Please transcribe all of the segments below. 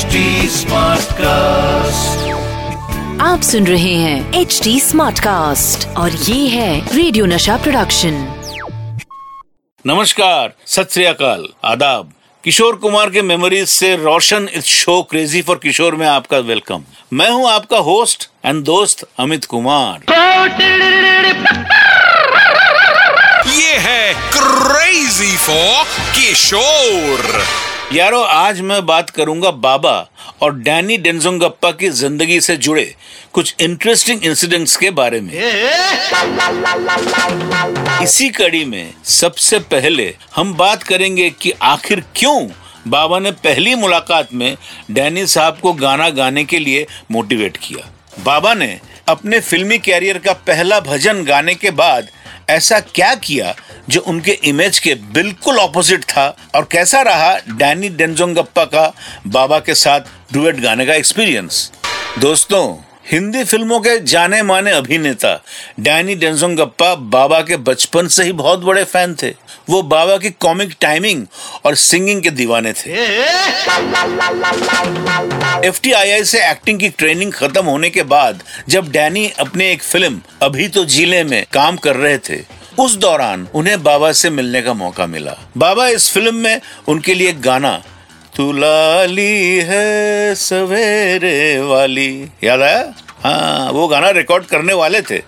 HD cast आप सुन रहे हैं एच डी स्मार्ट कास्ट और ये है रेडियो नशा प्रोडक्शन नमस्कार सत श्री अकाल आदाब। किशोर कुमार के मेमोरीज से रोशन इस शो क्रेजी फॉर किशोर में आपका वेलकम मैं हूँ आपका होस्ट एंड दोस्त अमित कुमार। ये है क्रेजी फॉर किशोर। यारो, आज मैं बात करूँगा बाबा और डैनी डेंजोंगप्पा की ज़िंदगी से जुड़े कुछ इंटरेस्टिंग इंसिडेंट्स के बारे में। इसी कड़ी में सबसे पहले हम बात करेंगे कि आखिर क्यों बाबा ने पहली मुलाकात में डैनी साहब को गाना गाने के लिए मोटिवेट किया। बाबा ने अपने फिल्मी कैरियर का पहला भजन गाने के बाद ऐसा क्या किया जो उनके इमेज के बिल्कुल ऑपोजिट था? और कैसा रहा डैनी डेंजोंगप्पा का बाबा के साथ डुएट गाने का एक्सपीरियंस दोस्तों हिंदी फ़िल्मों के जाने माने अभिनेता डैनी डेंजोंगप्पा बाबा के बचपन से ही बहुत बड़े फ़ैन थे। वो बाबा की कॉमिक टाइमिंग और सिंगिंग के दीवाने थे। एफ़ से एक्टिंग की ट्रेनिंग खत्म होने के बाद जब डैनी अपने एक फ़िल्म, अभी तो ज़िले में, काम कर रहे थे, उस दौरान उन्हें बाबा से मिलने का मौका मिला। बाबा इस फ़िल्म में उनके लिए गाना तू लाली है सवेरे वाली। याद आया? हाँ वो गाना रिकॉर्ड करने वाले थे।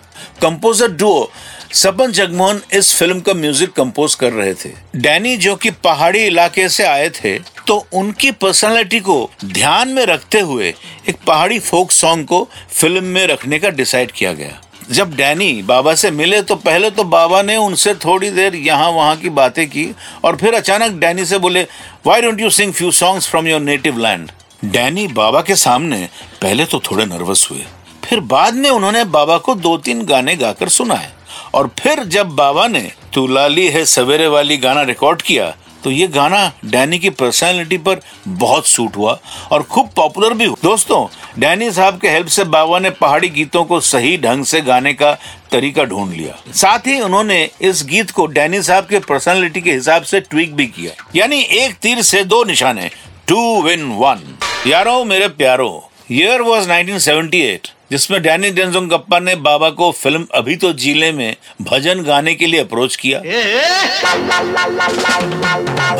कंपोजर डुओ सपन जगमोहन इस फ़िल्म का म्यूज़िक कंपोज कर रहे थे। डैनी जो कि पहाड़ी इलाके से आए थे तो उनकी पर्सनालिटी को ध्यान में रखते हुए एक पहाड़ी फोक सॉन्ग को फ़िल्म में रखने का डिसाइड किया गया। जब डैनी बाबा से मिले तो पहले तो बाबा ने उनसे थोड़ी देर यहाँ वहाँ की बातें की और फिर अचानक डैनी से बोले why don't you sing few songs from your native land Danny बाबा के सामने पहले तो थोड़े नर्वस हुए। फिर बाद में उन्होंने बाबा को दो तीन गाने गाकर सुनाए। और फिर जब बाबा ने, तू लाली है, सवेरे वाली गाना रिकॉर्ड किया तो ये गाना डैनी की पर्सनालिटी पर बहुत सूट हुआ और खूब पॉपुलर भी हुआ। दोस्तों, डैनी साहब के हेल्प से बाबा ने पहाड़ी गीतों को सही ढंग से गाने का तरीका ढूंढ लिया। साथ ही उन्होंने इस गीत को डैनी साहब के पर्सनालिटी के हिसाब से ट्वीक भी किया। यानी एक तीर से दो निशाने टू विन वन यारो, मेरे प्यारो ईयर वॉज़ 1978 जिसमें डैनी डेंजोंगप्पा ने बाबा को फ़िल्म अभी तो ज़िले में भजन गाने के लिए अप्रोच किया।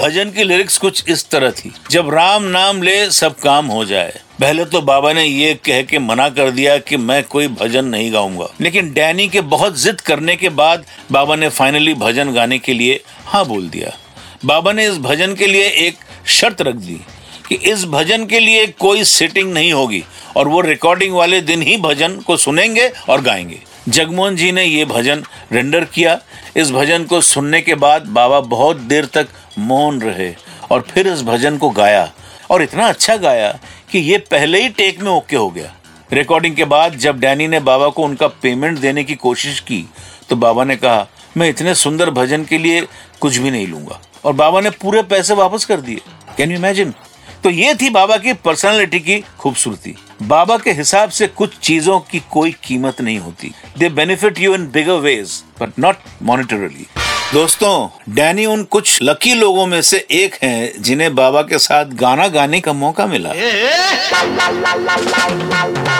भजन की लिरिक्स कुछ इस तरह थी। जब राम नाम ले सब काम हो जाए। पहले तो बाबा ने ये कह के मना कर दिया कि मैं कोई भजन नहीं गाऊँगा। लेकिन डैनी के बहुत जिद करने के बाद बाबा ने फाइनली भजन गाने के लिए हाँ बोल दिया। बाबा ने इस भजन के लिए एक शर्त रख दी। कि इस भजन के लिए कोई सिटिंग नहीं होगी। और वो रिकॉर्डिंग वाले दिन ही भजन को सुनेंगे और गाएँगे। जगमोहन जी ने ये भजन रेंडर किया। इस भजन को सुनने के बाद बाबा बहुत देर तक मौन रहे और फिर इस भजन को गाया। और इतना अच्छा गाया कि ये पहले ही टेक में ओके हो गया। रिकॉर्डिंग के बाद जब डैनी ने बाबा को उनका पेमेंट देने की कोशिश की तो बाबा ने कहा, मैं इतने सुंदर भजन के लिए कुछ भी नहीं लूँगा। और बाबा ने पूरे पैसे वापस कर दिए। कैन यू इमेजिन तो ये थी बाबा की पर्सनालिटी की खूबसूरती। बाबा के हिसाब से कुछ चीज़ों की कोई कीमत नहीं होती। They benefit you in bigger ways but not monetarily दोस्तों, डैनी उन कुछ लकी लोगों में से एक हैं, जिन्हें बाबा के साथ गाना गाने का मौका मिला।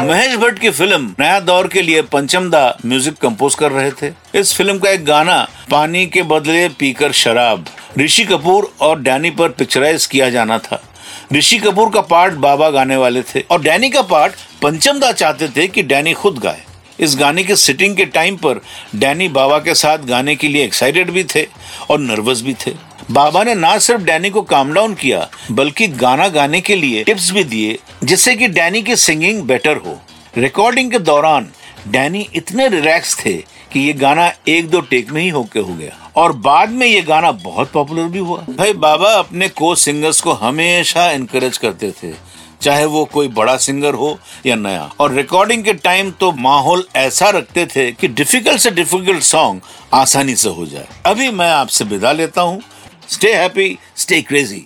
महेश भट्ट की फ़िल्म, नया दौर के लिए पंचमदा म्यूज़िक कंपोज कर रहे थे। इस फ़िल्म का एक गाना, पानी के बदले पीकर शराब, ऋषि कपूर और डैनी पर पिक्चराइज किया जाना था। ऋषि कपूर का पार्ट बाबा गाने वाले थे और डैनी का पार्ट पंचमदा चाहते थे कि डैनी खुद गाए। इस गाने के सिटिंग के टाइम पर डैनी बाबा के साथ गाने के लिए एक्साइटेड भी थे और नर्वस भी थे। बाबा ने ना सिर्फ़ डैनी को काम डाउन किया, बल्कि गाना गाने के लिए टिप्स भी दिए, जिससे कि डैनी की सिंगिंग बेटर हो। रिकॉर्डिंग के दौरान डैनी इतने रिलैक्स थे कि ये गाना एक दो टेक में ही होके हो गया। और बाद में ये गाना बहुत पॉपुलर भी हुआ। भाई, बाबा अपने को सिंगर्स को हमेशा इनकरेज करते थे, चाहे वो कोई बड़ा सिंगर हो या नया। और रिकॉर्डिंग के टाइम तो माहौल ऐसा रखते थे कि डिफ़िकल्ट से डिफ़िकल्ट सॉन्ग आसानी से हो जाए। अभी मैं आपसे विदा लेता हूँ। Stay happy stay crazy